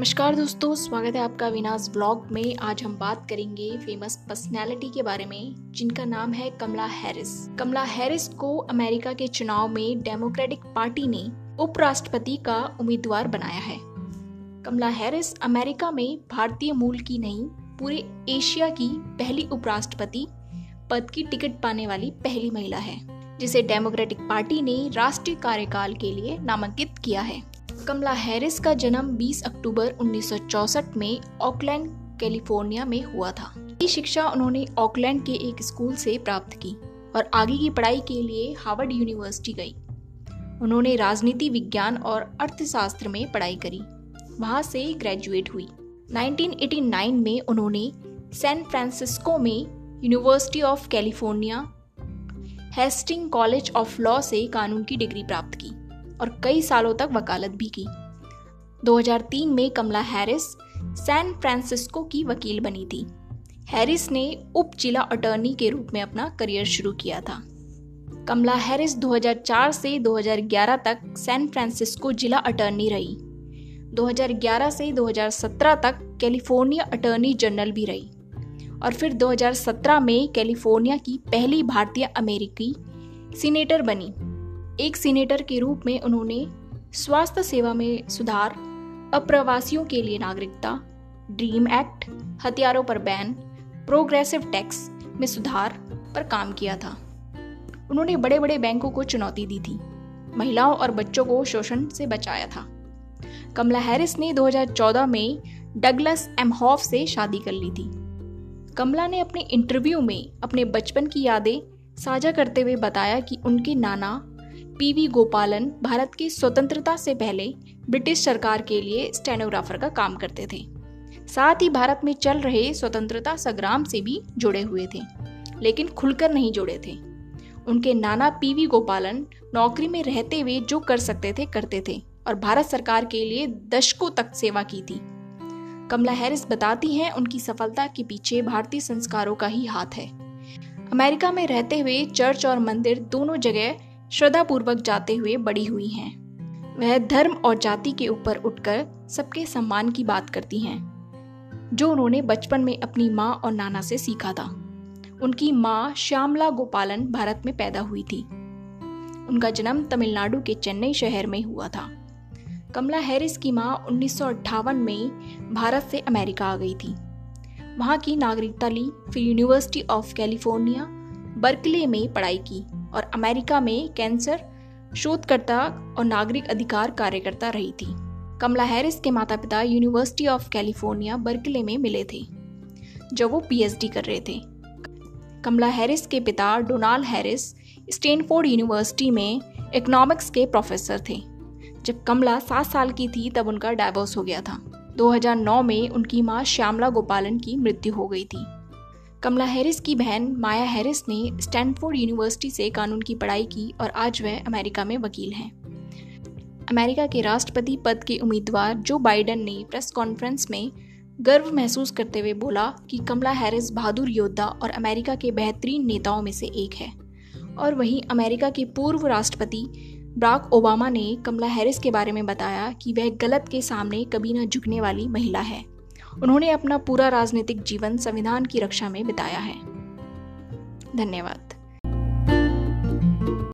नमस्कार दोस्तों, स्वागत है आपका विनाश ब्लॉग में। आज हम बात करेंगे फ़ेमस पर्सनैलिटी के बारे में, जिनका नाम है कमला हैरिस। कमला हैरिस को अमेरिका के चुनाव में डेमोक्रेटिक पार्टी ने उपराष्ट्रपति का उम्मीदवार बनाया है। कमला हैरिस अमेरिका में भारतीय मूल की नहीं, पूरे एशिया की पहली उपराष्ट्रपति पद की टिकट पाने वाली पहली महिला है, जिसे डेमोक्रेटिक पार्टी ने राष्ट्रीय कार्यकाल के लिए नामांकित किया है। कमला हैरिस का जन्म 20 अक्टूबर 1964 में ऑकलैंड, कैलिफ़ोर्निया में हुआ था। ये शिक्षा उन्होंने ऑकलैंड के एक स्कूल से प्राप्त की और आगे की पढ़ाई के लिए हार्वर्ड यूनिवर्सिटी गई। उन्होंने राजनीति, विज्ञान और अर्थशास्त्र में पढ़ाई करी। वहाँ से ग्रेजुएट हुई। 1989 में उन्होंने सैन फ्रांसिस्को में university of California, Hasting college of law से कानून की डिग्री प्राप्त की। और कई सालों तक वकालत भी की। 2003 में कमला हैरिस सैन फ्रांसिस्को की वकील बनी थी। हैरिस ने उप जिला अटॉर्नी के रूप में अपना करियर शुरू किया था। कमला हैरिस 2004 से 2011 तक सैन फ्रांसिस्को जिला अटॉर्नी रही। 2011 से 2017 तक कैलिफ़ोर्निया अटॉर्नी जनरल भी रही। और फिर 2017 में कैलिफ़ोर्निया की पहली भारतीय अमेरिकी सीनेटर बनी। एक सीनेटर के रूप में उन्होंने स्वास्थ्य सेवा में सुधार, अप्रवासियों के लिए नागरिकता, ड्रीम एक्ट, हथियारों पर बैन, प्रोग्रेसिव टैक्स में सुधार पर काम किया था। उन्होंने बड़े बड़े बैंकों को चुनौती दी थी। महिलाओं और बच्चों को शोषण से बचाया था। कमला हैरिस ने 2014 में डगलस एमहॉफ से शादी कर ली थी। कमला ने अपने इंटरव्यू में अपने बचपन की यादें साझा करते हुए बताया कि उनके नाना पीवी गोपालन भारत की स्वतंत्रता से पहले ब्रिटिश सरकार के लिए स्टेनोग्राफर का काम करते थे। साथ ही भारत में चल रहे स्वतंत्रता संग्राम से भी जुड़े हुए थे, लेकिन खुलकर नहीं जुड़े थे। उनके नाना पीवी गोपालन नौकरी में रहते हुए जो कर सकते थे, करते थे और भारत सरकार के लिए दशकों तक सेवा की थी। कमला हैरिस बताती हैं उनकी सफलता के पीछे भारतीय संस्कारों का ही हाथ है। अमेरिका में रहते हुए चर्च और मंदिर दोनों जगह श्रद्धापूर्वक जाते हुए बड़ी हुई हैं। वह धर्म और जाति के ऊपर उठकर सबके सम्मान की बात करती हैं, जो उन्होंने बचपन में अपनी माँ और नाना से सीखा था। उनकी माँ श्यामला गोपालन भारत में पैदा हुई थी। उनका जन्म तमिलनाडु के चेन्नई शहर में हुआ था। कमला हैरिस की माँ उन्नीस सौ अट्ठावन में भारत से अमेरिका आ गई थी। वहाँ की नागरिकता ली, फिर यूनिवर्सिटी ऑफ़ कैलिफ़ोर्निया बर्कले में पढ़ाई की। और अमेरिका में कैंसर शोधकर्ता और नागरिक अधिकार कार्यकर्ता रही थी। कमला हैरिस के माता पिता यूनिवर्सिटी ऑफ़ कैलिफ़ोर्निया बर्कले में मिले थे, जब वो पीएचडी कर रहे थे। कमला हैरिस के पिता डोनाल्ड हैरिस स्टेनफोर्ड यूनिवर्सिटी में इकोनॉमिक्स के प्रोफेसर थे। जब कमला सात साल की थी, तब उनका डाइवोर्स हो गया था। 2009 में उनकी माँ श्यामला गोपालन की मृत्यु हो गई थी। कमला हैरिस की बहन माया हैरिस ने स्टैनफोर्ड यूनिवर्सिटी से कानून की पढ़ाई की और आज वह अमेरिका में वकील हैं। अमेरिका के राष्ट्रपति पद के उम्मीदवार जो बाइडन ने प्रेस कॉन्फ्रेंस में गर्व महसूस करते हुए बोला कि कमला हैरिस बहादुर योद्धा और अमेरिका के बेहतरीन नेताओं में से एक है। और वहीं अमेरिका के पूर्व राष्ट्रपति ब्राक ओबामा ने कमला हैरिस के बारे में बताया कि वह गलत के सामने कभी न झुकने वाली महिला है। उन्होंने अपना पूरा राजनीतिक जीवन संविधान की रक्षा में बिताया है। धन्यवाद।